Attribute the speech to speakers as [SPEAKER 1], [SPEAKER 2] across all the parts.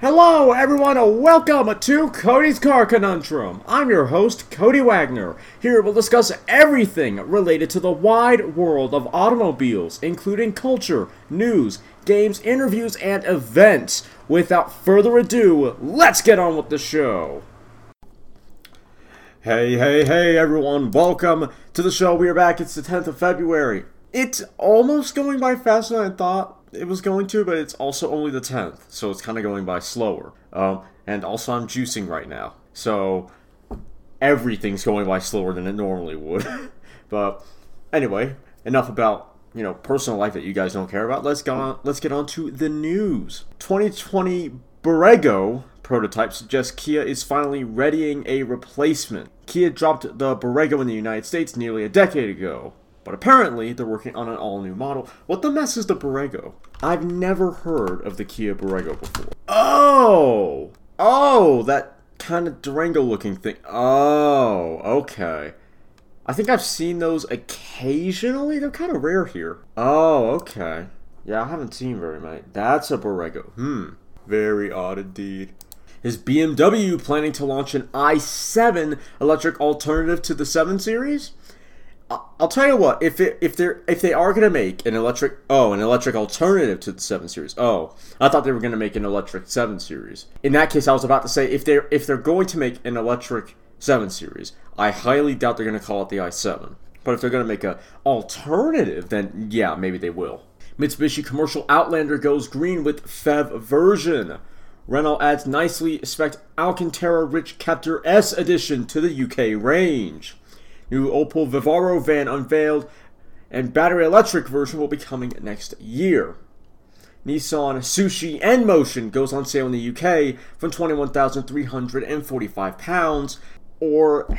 [SPEAKER 1] Hello, everyone, and welcome to Cody's Car Conundrum. I'm your host, Cody Wagner. Here we'll discuss everything related to the wide world of automobiles, including culture, news, games, interviews, and events. Without further ado, let's get on with the show. Hey, hey, hey, everyone, welcome to the show. We are back. It's the 10th of February. It's almost going by faster than I thought it was going to, but it's also only the 10th, so it's kind of going by slower. Um, and also, I'm juicing right now, so everything's going by slower than it normally would. but anyway, enough about you know personal life that you guys don't care about. Let's go on. Let's get on to the news. 2020 Borrego prototype suggests Kia is finally readying a replacement. Kia dropped the Borrego in the United States nearly a decade ago. But apparently, they're working on an all new model. What the mess is the Borrego? I've never heard of the Kia Borrego before. Oh! Oh, that kind of Durango looking thing. Oh, okay. I think I've seen those occasionally. They're kind of rare here. Oh, okay. Yeah, I haven't seen very many. That's a Borrego. Hmm. Very odd indeed. Is BMW planning to launch an i7 electric alternative to the 7 Series? I'll tell you what. If it, if they're if they are gonna make an electric oh an electric alternative to the seven series oh I thought they were gonna make an electric seven series. In that case, I was about to say if they're if they're going to make an electric seven series, I highly doubt they're gonna call it the i7. But if they're gonna make a alternative, then yeah, maybe they will. Mitsubishi commercial Outlander goes green with FEV version. Renault adds nicely spec Alcantara Rich Captur S edition to the UK range. New Opel Vivaro van unveiled, and battery electric version will be coming next year. Nissan Sushi N Motion goes on sale in the UK from £21,345 or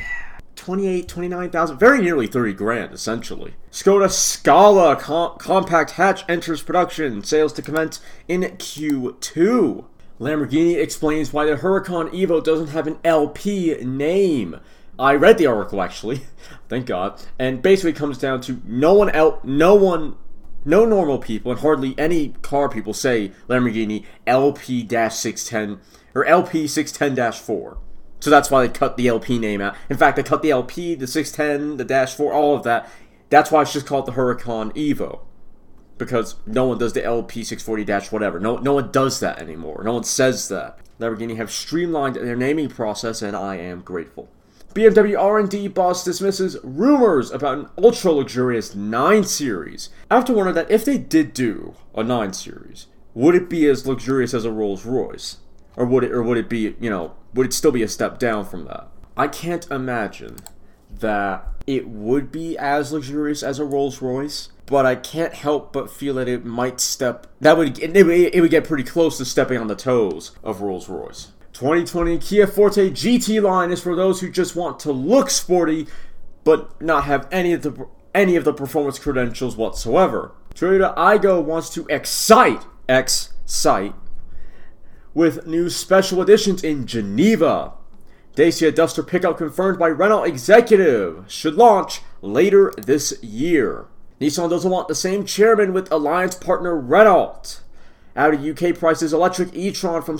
[SPEAKER 1] 28, 29,000, very nearly 30 grand essentially. Skoda Scala com- compact hatch enters production, sales to commence in Q2. Lamborghini explains why the Huracan Evo doesn't have an LP name. I read the article actually, thank God, and basically comes down to no one out, no one, no normal people, and hardly any car people say Lamborghini LP-610 or LP610-4. So that's why they cut the LP name out. In fact, they cut the LP, the 610, the Dash 4, all of that. That's why it's just called the Huracan Evo. Because no one does the LP640 dash whatever. No, no one does that anymore. No one says that. Lamborghini have streamlined their naming process, and I am grateful. BMW R&D boss dismisses rumors about an ultra-luxurious 9 Series. I have to wonder that if they did do a 9 Series, would it be as luxurious as a Rolls-Royce? Or would it or would it be, you know, would it still be a step down from that? I can't imagine that it would be as luxurious as a Rolls-Royce, but I can't help but feel that it might step that would it, it would get pretty close to stepping on the toes of Rolls-Royce. 2020 Kia Forte GT line is for those who just want to look sporty but not have any of the any of the performance credentials whatsoever. Toyota Aygo wants to excite excite with new special editions in Geneva. Dacia Duster pickup confirmed by Renault executive should launch later this year. Nissan doesn't want the same chairman with alliance partner Renault. Audi UK prices electric e-tron from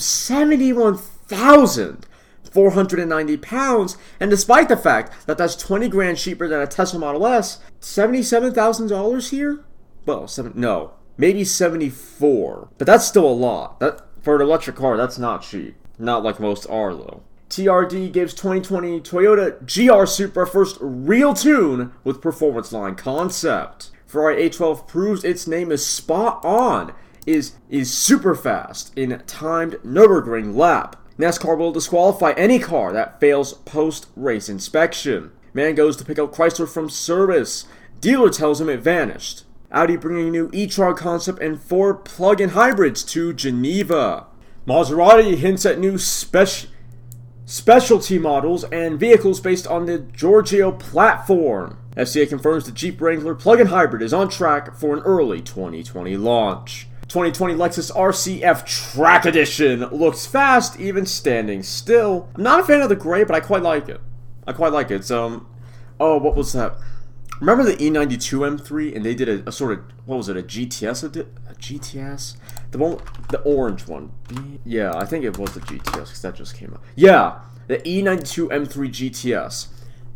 [SPEAKER 1] 71,490 pounds, and despite the fact that that's 20 grand cheaper than a Tesla Model S, $77,000 here? Well, seven, no, maybe 74, but that's still a lot. That for an electric car, that's not cheap. Not like most are though. TRD gives 2020 Toyota GR Supra first real tune with performance line concept. Ferrari 812 proves its name is spot on is is super fast in timed Nürburgring lap. NASCAR will disqualify any car that fails post-race inspection. Man goes to pick up Chrysler from service. Dealer tells him it vanished. Audi bringing new e-tron concept and four plug-in hybrids to Geneva. Maserati hints at new speci- specialty models and vehicles based on the Giorgio platform. FCA confirms the Jeep Wrangler plug-in hybrid is on track for an early 2020 launch. 2020 Lexus RCF Track Edition looks fast, even standing still. I'm not a fan of the gray, but I quite like it. I quite like it. It's, um, oh, what was that? Remember the E92 M3, and they did a, a sort of what was it, a GTS, a, GTS? The one, the orange one. Yeah, I think it was the GTS because that just came out. Yeah, the E E92 M3 GTS.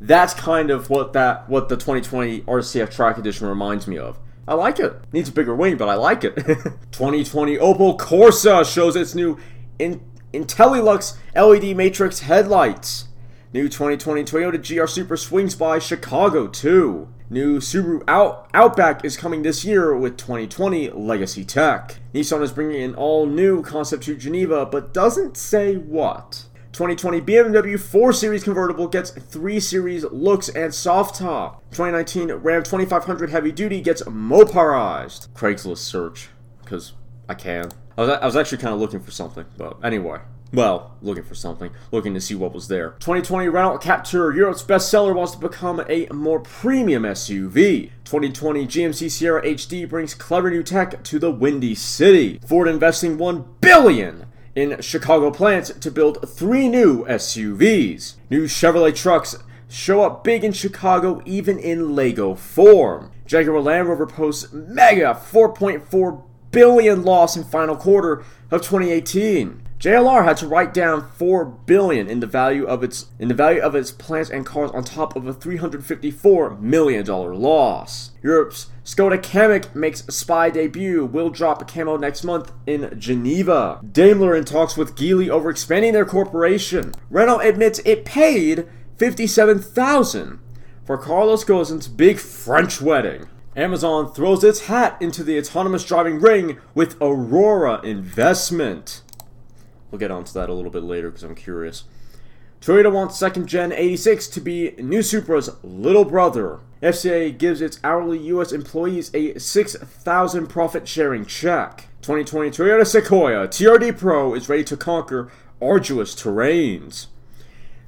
[SPEAKER 1] That's kind of what that what the 2020 RCF Track Edition reminds me of. I like it. Needs a bigger wing, but I like it. 2020 Opel Corsa shows its new in, IntelliLux LED matrix headlights. New 2020 Toyota GR Supra swings by Chicago too. New Subaru Out- Outback is coming this year with 2020 Legacy Tech. Nissan is bringing an all new concept to Geneva, but doesn't say what. 2020 BMW 4 Series convertible gets 3 Series looks and soft top. 2019 Ram 2500 Heavy Duty gets Moparized. Craigslist search, because I can. I was, I was actually kind of looking for something, but anyway. Well, looking for something, looking to see what was there. 2020 Renault Captur, Europe's bestseller, wants to become a more premium SUV. 2020 GMC Sierra HD brings clever new tech to the Windy City. Ford investing 1 billion in Chicago plants to build three new SUVs. New Chevrolet trucks show up big in Chicago even in Lego form. Jaguar Land Rover posts mega 4.4 billion loss in final quarter of 2018. JLR had to write down 4 billion in the value of its in the value of its plants and cars on top of a 354 million dollar loss. Europe's Skoda Kamiq makes spy debut, will drop camo next month in Geneva. Daimler in talks with Geely over expanding their corporation. Renault admits it paid 57,000 for Carlos Ghosn's big French wedding. Amazon throws its hat into the autonomous driving ring with Aurora Investment. We'll get onto that a little bit later because I'm curious. Toyota wants second gen 86 to be New Supra's little brother. FCA gives its hourly U.S. employees a 6,000 profit sharing check. 2020 Toyota Sequoia TRD Pro is ready to conquer arduous terrains.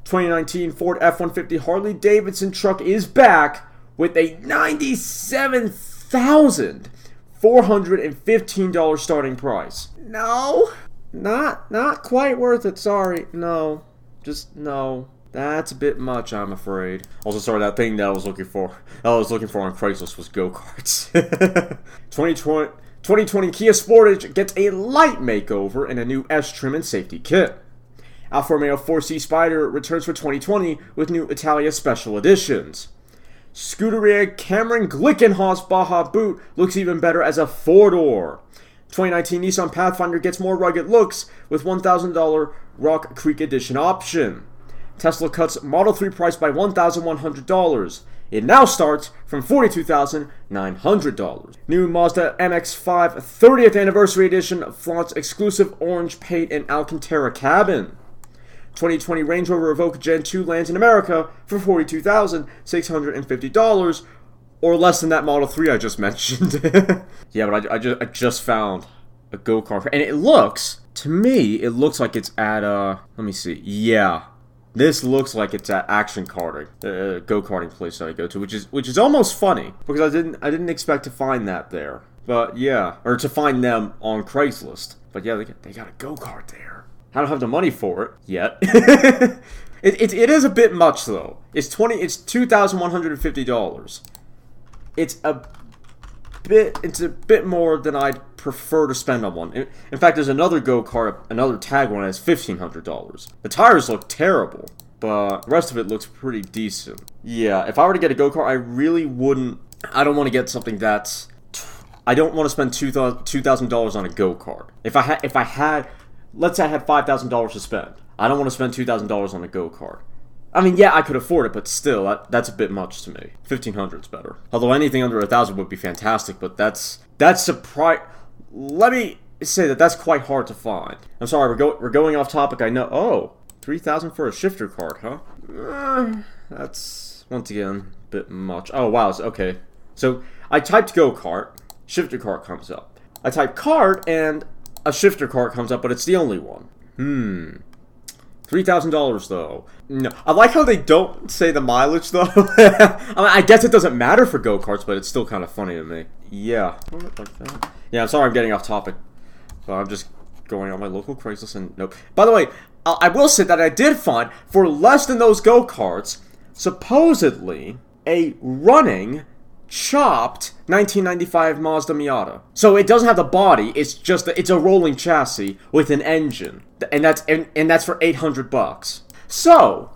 [SPEAKER 1] 2019 Ford F 150 Harley Davidson truck is back with a $97,415 starting price. No, not not quite worth it. Sorry, no, just no. That's a bit much, I'm afraid. Also, sorry, that thing that I was looking for, that I was looking for on Craigslist was go karts. 2020, 2020 Kia Sportage gets a light makeover and a new S trim and safety kit. Alfa Romeo 4C Spider returns for 2020 with new Italia special editions. Scuderia Cameron Glickenhaus Baja boot looks even better as a four door. 2019 Nissan Pathfinder gets more rugged looks with $1,000 Rock Creek Edition option. Tesla cuts Model 3 price by $1,100. It now starts from $42,900. New Mazda MX-5 30th Anniversary Edition flaunts exclusive orange paint and Alcantara cabin. 2020 Range Rover Evoque Gen 2 lands in America for $42,650, or less than that Model 3 I just mentioned. yeah, but I, I, just, I just found a go kart, and it looks, to me, it looks like it's at, uh, let me see, yeah. This looks like it's at Action Karting, uh, go karting place that I go to, which is which is almost funny because I didn't I didn't expect to find that there, but yeah, or to find them on Craigslist. But yeah, they, they got a go kart there. I don't have the money for it yet. it, it, it is a bit much though. It's twenty. It's two thousand one hundred and fifty dollars. It's a bit. It's a bit more than I'd prefer to spend on one. In, fact, there's another go kart, another tag one that's fifteen hundred dollars. The tires look terrible, but the rest of it looks pretty decent. Yeah, if I were to get a go kart, I really wouldn't. I don't want to get something that's. I don't want to spend two thousand dollars on a go kart. If I had, if I had let's say I had five thousand dollars to spend. I don't want to spend two thousand dollars on a go kart. I mean, yeah, I could afford it, but still, that, that's a bit much to me. Fifteen hundred's better. Although anything under a thousand would be fantastic, but that's that's surprise. Let me say that that's quite hard to find. I'm sorry, we're going we're going off topic. I know. Oh, three thousand for a shifter card, huh? Uh, that's once again a bit much. Oh wow, okay. So I typed go kart, shifter cart comes up. I type cart and a shifter cart comes up, but it's the only one. Hmm. Three thousand dollars though. No, I like how they don't say the mileage though. I, mean, I guess it doesn't matter for go karts, but it's still kind of funny to me. Yeah. Yeah. I'm sorry, I'm getting off topic. But I'm just going on my local Craigslist and nope. By the way, I will say that I did find for less than those go karts, supposedly a running chopped 1995 Mazda Miata. So it doesn't have the body, it's just a, it's a rolling chassis with an engine. And that's and, and that's for 800 bucks. So,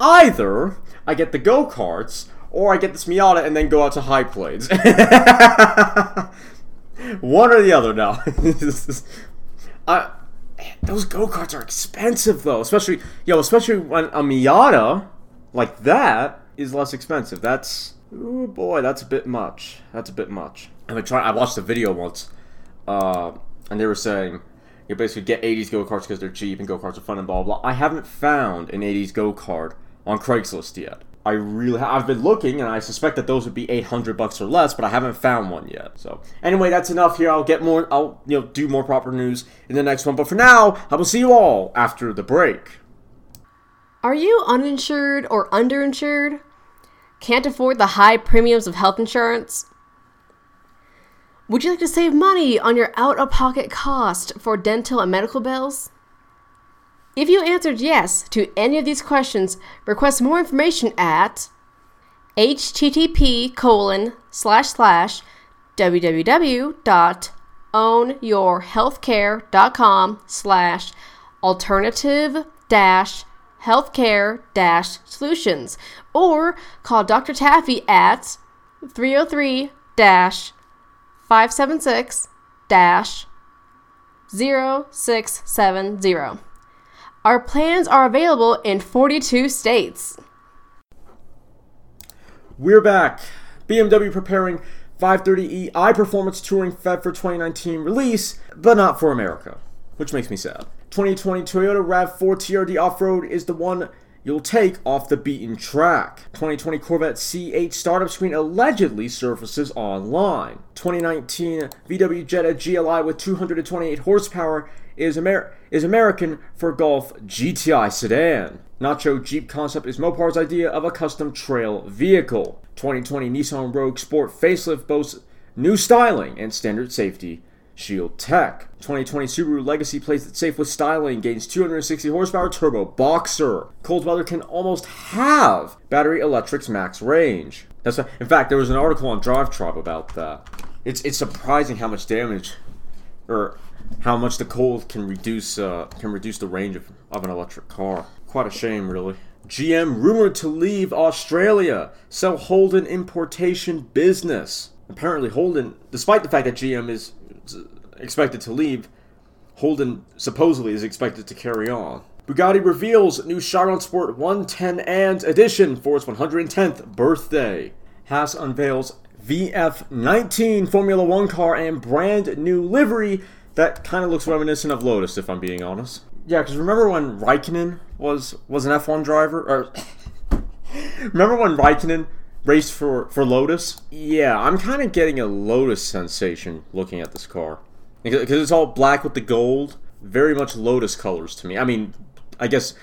[SPEAKER 1] either I get the go-karts or I get this Miata and then go out to High Plains. One or the other now. I, those go-karts are expensive though, especially yo, especially when a Miata like that is less expensive. That's oh boy, that's a bit much. That's a bit much. I'm gonna try. I watched a video once, uh, and they were saying you basically get 80s go karts because they're cheap and go karts are fun and blah blah. blah. I haven't found an 80s go kart on Craigslist yet. I really I've been looking and I suspect that those would be 800 bucks or less, but I haven't found one yet. So anyway, that's enough here. I'll get more. I'll you know do more proper news in the next one. But for now, I will see you all after the break.
[SPEAKER 2] Are you uninsured or underinsured? Can't afford the high premiums of health insurance? Would you like to save money on your out of pocket cost for dental and medical bills? If you answered yes to any of these questions, request more information at http colon slash slash www.ownyourhealthcare.com slash alternative dash healthcare dash solutions or call Dr. Taffy at 303 dash 576 dash 0670. Our plans are available in 42 states.
[SPEAKER 1] We're back. BMW preparing 530e performance Touring Fed for 2019 release, but not for America, which makes me sad. 2020 Toyota RAV4 TRD Off-Road is the one you'll take off the beaten track. 2020 Corvette C8 startup screen allegedly surfaces online. 2019 VW Jetta GLI with 228 horsepower is, Amer- is American for Golf GTI sedan. Nacho Jeep concept is Mopar's idea of a custom trail vehicle. 2020 Nissan Rogue Sport facelift boasts new styling and standard safety Shield Tech. 2020 Subaru Legacy plays it safe with styling, gains 260 horsepower turbo boxer. Cold weather can almost have battery electric's max range. That's in fact there was an article on Drive Tribe about that. It's it's surprising how much damage or how much the cold can reduce uh, can reduce the range of, of an electric car. Quite a shame, really. GM rumored to leave Australia, sell Holden importation business. Apparently, Holden, despite the fact that GM is expected to leave, Holden supposedly is expected to carry on. Bugatti reveals new Chiron Sport 110 and edition for its 110th birthday. Haas unveils VF19 Formula One car and brand new livery that kind of looks reminiscent of Lotus, if I'm being honest. Yeah, because remember when Raikkonen was was an F1 driver? Or remember when Raikkonen raced for for Lotus? Yeah, I'm kind of getting a Lotus sensation looking at this car because it's all black with the gold. Very much Lotus colors to me. I mean, I guess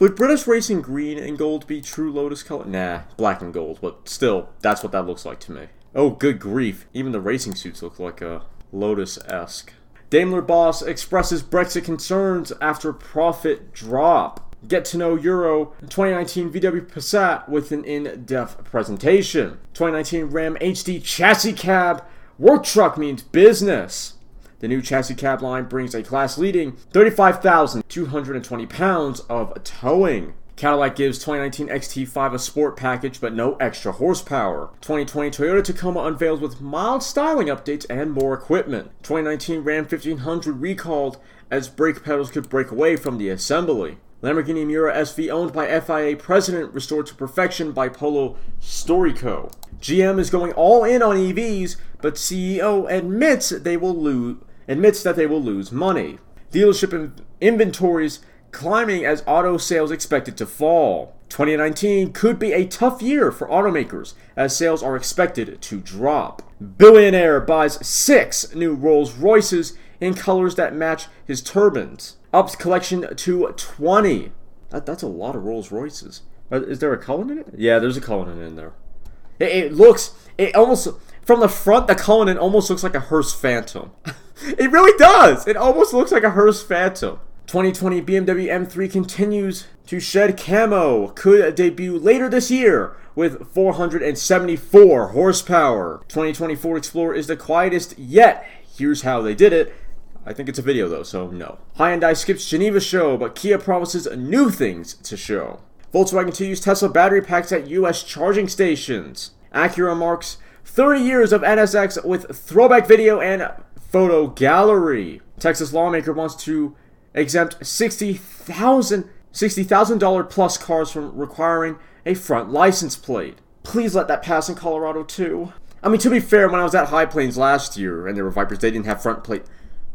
[SPEAKER 1] would British Racing green and gold be true Lotus color? Nah, black and gold. But still, that's what that looks like to me. Oh, good grief! Even the racing suits look like a Lotus esque. Daimler boss expresses Brexit concerns after profit drop. Get to know Euro 2019 VW Passat with an in depth presentation. 2019 Ram HD chassis cab. Work truck means business. The new chassis cab line brings a class leading 35,220 pounds of towing. Cadillac gives 2019 XT5 a sport package but no extra horsepower. 2020 Toyota Tacoma unveils with mild styling updates and more equipment. 2019 Ram 1500 recalled as brake pedals could break away from the assembly. Lamborghini Miura SV owned by FIA president restored to perfection by Polo Storico. GM is going all in on EVs, but CEO admits they will lose admits that they will lose money. Dealership inventories climbing as auto sales expected to fall. 2019 could be a tough year for automakers as sales are expected to drop. Billionaire buys six new Rolls Royces in colors that match his turbans. Ups collection to 20. That, that's a lot of Rolls Royces. Uh, is there a Cullinan in it? Yeah, there's a Cullinan in there. It, it looks, it almost, from the front, the Cullinan almost looks like a hearse Phantom. it really does. It almost looks like a hearse Phantom. 2020 BMW M3 continues to shed camo. Could debut later this year with 474 horsepower. 2024 Explorer is the quietest yet. Here's how they did it. I think it's a video though, so no. Hyundai skips Geneva show, but Kia promises new things to show. Volkswagen to use Tesla battery packs at US charging stations. Acura marks 30 years of NSX with throwback video and photo gallery. Texas lawmaker wants to exempt $60,000 $60, plus cars from requiring a front license plate. Please let that pass in Colorado too. I mean, to be fair, when I was at High Plains last year and there were Vipers, they didn't have front plate.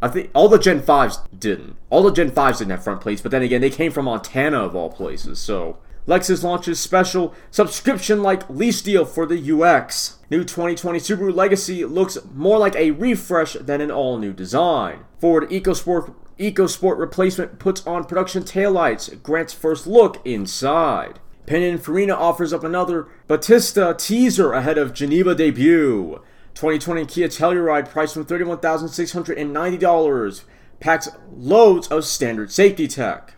[SPEAKER 1] I think all the Gen 5s didn't. All the Gen 5s didn't have front plates, but then again, they came from Montana of all places, so. Lexus launches special subscription like lease deal for the UX. New 2020 Subaru Legacy looks more like a refresh than an all new design. Ford EcoSport EcoSport replacement puts on production taillights, grants first look inside. Pininfarina offers up another Battista teaser ahead of Geneva debut. 2020 Kia Telluride priced from $31,690 packs loads of standard safety tech.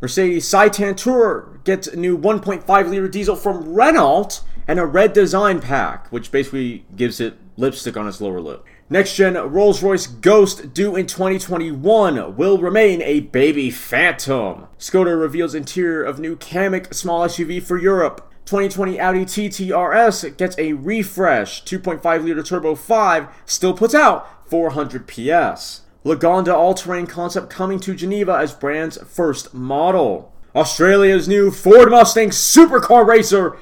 [SPEAKER 1] Mercedes Citan Tourer gets a new 1.5 liter diesel from Renault and a red design pack, which basically gives it lipstick on its lower lip. Next gen Rolls Royce Ghost due in 2021 will remain a baby phantom. Skoda reveals interior of new Kamiq small SUV for Europe. 2020 Audi TT RS gets a refresh. 2.5 liter turbo 5 still puts out 400 PS. Lagonda all-terrain concept coming to Geneva as brand's first model. Australia's new Ford Mustang supercar racer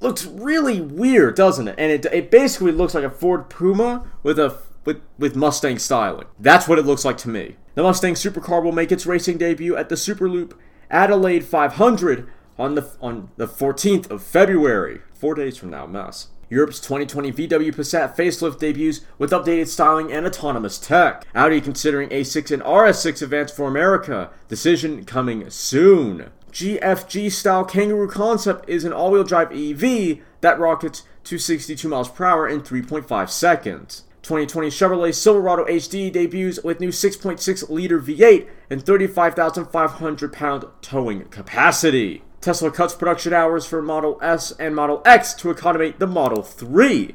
[SPEAKER 1] looks really weird, doesn't it? And it, it basically looks like a Ford Puma with a with, with Mustang styling. That's what it looks like to me. The Mustang supercar will make its racing debut at the Superloop Adelaide 500 on the on the 14th of February. Four days from now, mass. Europe's 2020 VW Passat facelift debuts with updated styling and autonomous tech. Audi considering A6 and RS6 Avant for America. Decision coming soon. GFG style Kangaroo concept is an all wheel drive EV that rockets to 62 miles per hour in 3.5 seconds. 2020 Chevrolet Silverado HD debuts with new 6.6 liter V8 and 35,500 pound towing capacity. Tesla cuts production hours for Model S and Model X to accommodate the Model 3,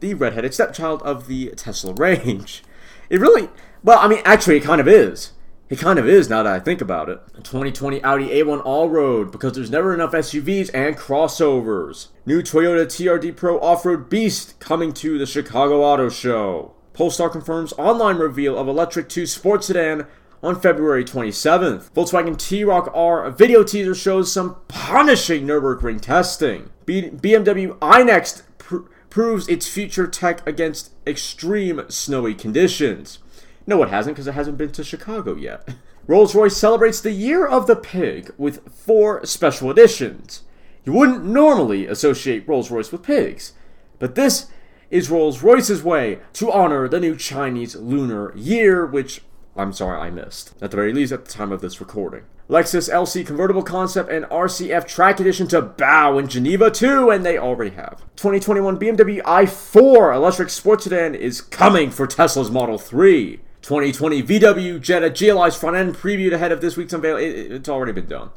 [SPEAKER 1] the redheaded stepchild of the Tesla range. It really, well, I mean, actually, it kind of is. It kind of is now that I think about it. 2020 Audi A1 All Road because there's never enough SUVs and crossovers. New Toyota TRD Pro Off Road Beast coming to the Chicago Auto Show. Polestar confirms online reveal of Electric 2 sports sedan on February 27th. Volkswagen T-Roc R video teaser shows some punishing Nürburgring testing. B- BMW iNext pr- proves its future tech against extreme snowy conditions. No, it hasn't because it hasn't been to Chicago yet. Rolls Royce celebrates the Year of the Pig with four special editions. You wouldn't normally associate Rolls Royce with pigs, but this is Rolls Royce's way to honor the new Chinese Lunar Year, which I'm sorry I missed, at the very least at the time of this recording. Lexus LC convertible concept and RCF track edition to bow in Geneva too, and they already have. 2021 BMW i4 electric sports sedan is coming for Tesla's Model 3. 2020 VW Jetta GLI's front end previewed ahead of this week's unveil. It, it's already been done.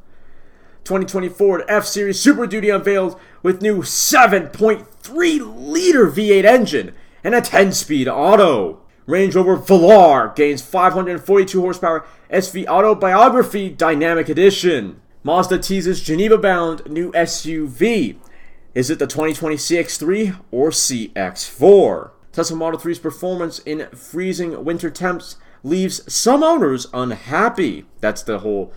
[SPEAKER 1] 2020 Ford F Series Super Duty unveiled with new 7.3 liter V8 engine and a 10 speed auto. Range Rover Velar gains 542 horsepower SV Autobiography Dynamic Edition. Mazda teases Geneva bound new SUV. Is it the 2020 CX3 or CX4? Tesla Model 3's performance in freezing winter temps leaves some owners unhappy. That's the whole,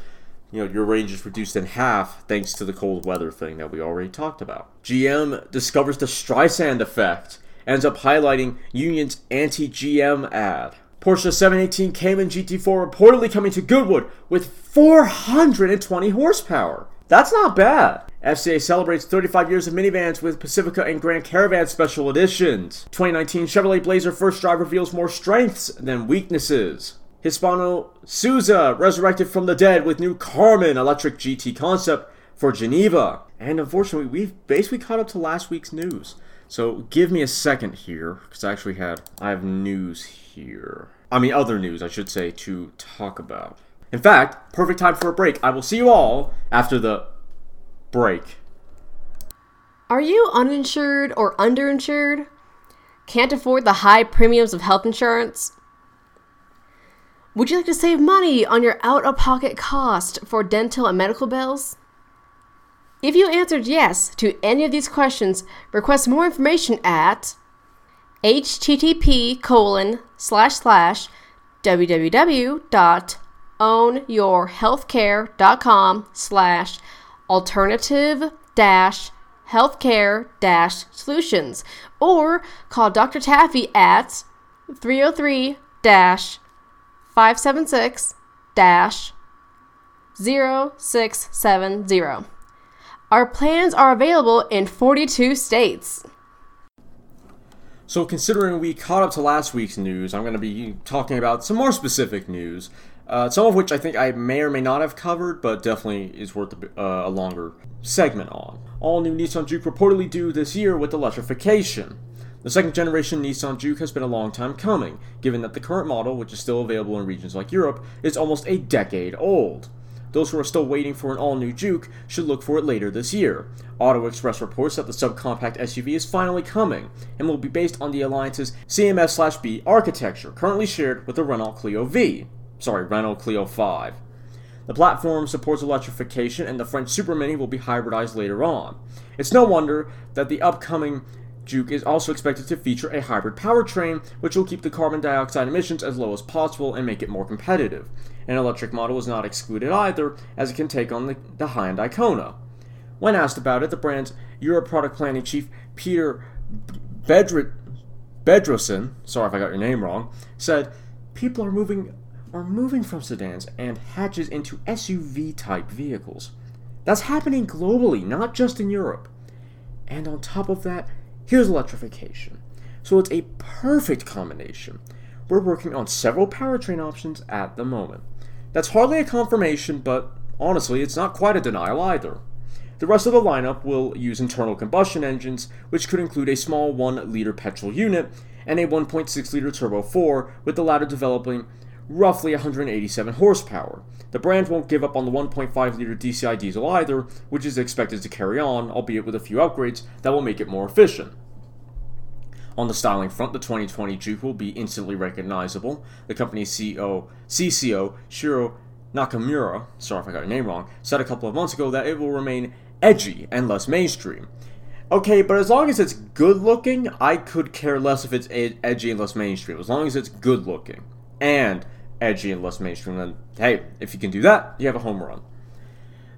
[SPEAKER 1] you know, your range is reduced in half thanks to the cold weather thing that we already talked about. GM discovers the Streisand effect ends up highlighting Union's anti GM ad. Porsche 718 Cayman GT4 reportedly coming to Goodwood with 420 horsepower. That's not bad. FCA celebrates 35 years of minivans with Pacifica and Grand Caravan special editions. 2019 Chevrolet Blazer first drive reveals more strengths than weaknesses. Hispano Suiza resurrected from the dead with new Carmen electric GT concept for Geneva. And unfortunately, we've basically caught up to last week's news. So give me a second here, because I actually had I have news here. I mean other news, I should say, to talk about. In fact, perfect time for a break. I will see you all after the break.
[SPEAKER 2] Are you uninsured or underinsured? Can't afford the high premiums of health insurance? Would you like to save money on your out of pocket cost for dental and medical bills? If you answered yes to any of these questions, request more information at http colon slash slash www.ownyourhealthcare.com slash alternative dash healthcare dash solutions or call Dr. Taffy at 303 dash 576 dash 0670. Our plans are available in 42 states.
[SPEAKER 1] So, considering we caught up to last week's news, I'm going to be talking about some more specific news. Uh, some of which I think I may or may not have covered, but definitely is worth a, uh, a longer segment on. All new Nissan Juke reportedly due this year with electrification. The second generation Nissan Juke has been a long time coming, given that the current model, which is still available in regions like Europe, is almost a decade old. Those who are still waiting for an all new Juke should look for it later this year. Auto Express reports that the subcompact SUV is finally coming and will be based on the Alliance's CMF B architecture, currently shared with the Renault Clio V. Sorry, Renault Clio 5. The platform supports electrification, and the French Super Mini will be hybridized later on. It's no wonder that the upcoming Juke is also expected to feature a hybrid powertrain, which will keep the carbon dioxide emissions as low as possible and make it more competitive. An electric model is not excluded either, as it can take on the, the Hyundai Kona. When asked about it, the brand's Europe product planning chief Peter Bedr- Bedrosin, sorry if I got your name wrong, said, "People are moving are moving from sedans and hatches into SUV type vehicles. That's happening globally, not just in Europe. And on top of that, here's electrification. So it's a perfect combination. We're working on several powertrain options at the moment. That's hardly a confirmation, but honestly, it's not quite a denial either. The rest of the lineup will use internal combustion engines, which could include a small 1 liter petrol unit and a 1.6 liter turbo 4, with the latter developing roughly 187 horsepower. The brand won't give up on the 1.5 liter DCI diesel either, which is expected to carry on, albeit with a few upgrades that will make it more efficient. On the styling front, the 2020 Juke will be instantly recognizable. The company's CEO, CCO Shiro Nakamura, sorry if I got your name wrong, said a couple of months ago that it will remain edgy and less mainstream. Okay, but as long as it's good looking, I could care less if it's ed- edgy and less mainstream. As long as it's good looking and edgy and less mainstream, then hey, if you can do that, you have a home run.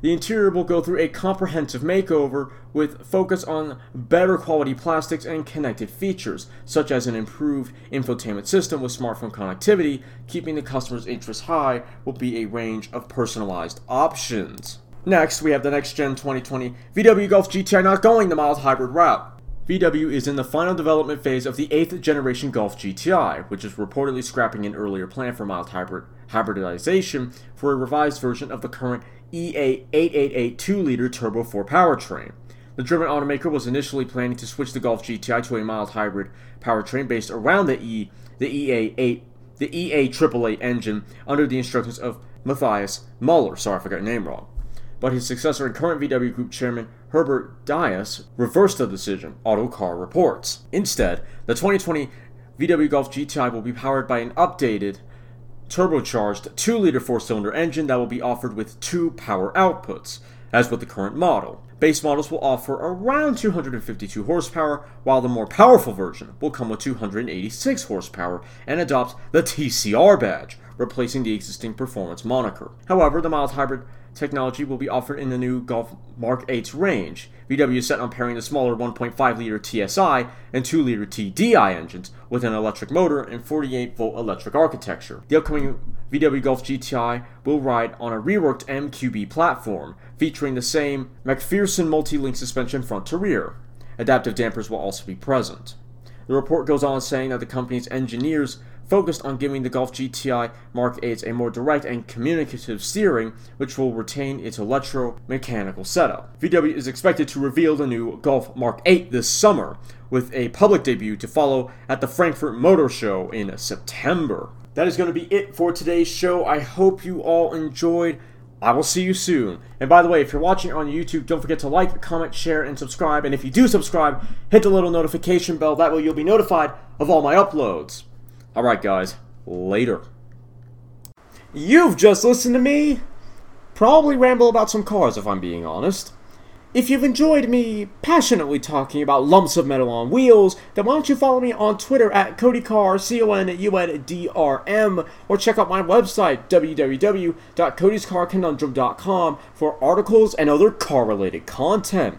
[SPEAKER 1] The interior will go through a comprehensive makeover with focus on better quality plastics and connected features, such as an improved infotainment system with smartphone connectivity. Keeping the customer's interest high will be a range of personalized options. Next, we have the next gen 2020 VW Golf GTI not going the mild hybrid route. VW is in the final development phase of the 8th generation Golf GTI, which is reportedly scrapping an earlier plan for mild hybrid hybridization for a revised version of the current EA888 2-liter turbo 4 powertrain. The German automaker was initially planning to switch the Golf GTI to a mild hybrid powertrain based around the E the EA8 the EA888 engine under the instructions of Matthias Muller. Sorry if I got your name wrong. But his successor and current VW Group chairman Herbert Diess reversed the decision, Autocar reports. Instead, the 2020 VW Golf GTI will be powered by an updated turbocharged 2 liter 4 cylinder engine that will be offered with two power outputs, as with the current model. Base models will offer around 252 horsepower, while the more powerful version will come with 286 horsepower and adopt the TCR badge, replacing the existing performance moniker. However, the mild hybrid technology will be offered in the new Golf Mark 8's range. VW is set on pairing the smaller 1.5 liter TSI and 2 liter TDI engines with an electric motor and 48 volt electric architecture. The upcoming VW Golf GTI will ride on a reworked MQB platform, featuring the same MacPherson multi link suspension front to rear. Adaptive dampers will also be present. The report goes on saying that the company's engineers focused on giving the Golf GTI Mark 8 a more direct and communicative steering, which will retain its electromechanical setup. VW is expected to reveal the new Golf Mark 8 this summer, with a public debut to follow at the Frankfurt Motor Show in September. That is going to be it for today's show. I hope you all enjoyed. I will see you soon. And by the way, if you're watching on YouTube, don't forget to like, comment, share, and subscribe. And if you do subscribe, hit the little notification bell. That way you'll be notified of all my uploads. Alright, guys. Later. You've just listened to me probably ramble about some cars if I'm being honest. If you've enjoyed me passionately talking about lumps of metal on wheels, then why don't you follow me on Twitter at CodyCar, C-O-N-U-N-D-R-M, or check out my website, www.codyscarconundrum.com, for articles and other car-related content.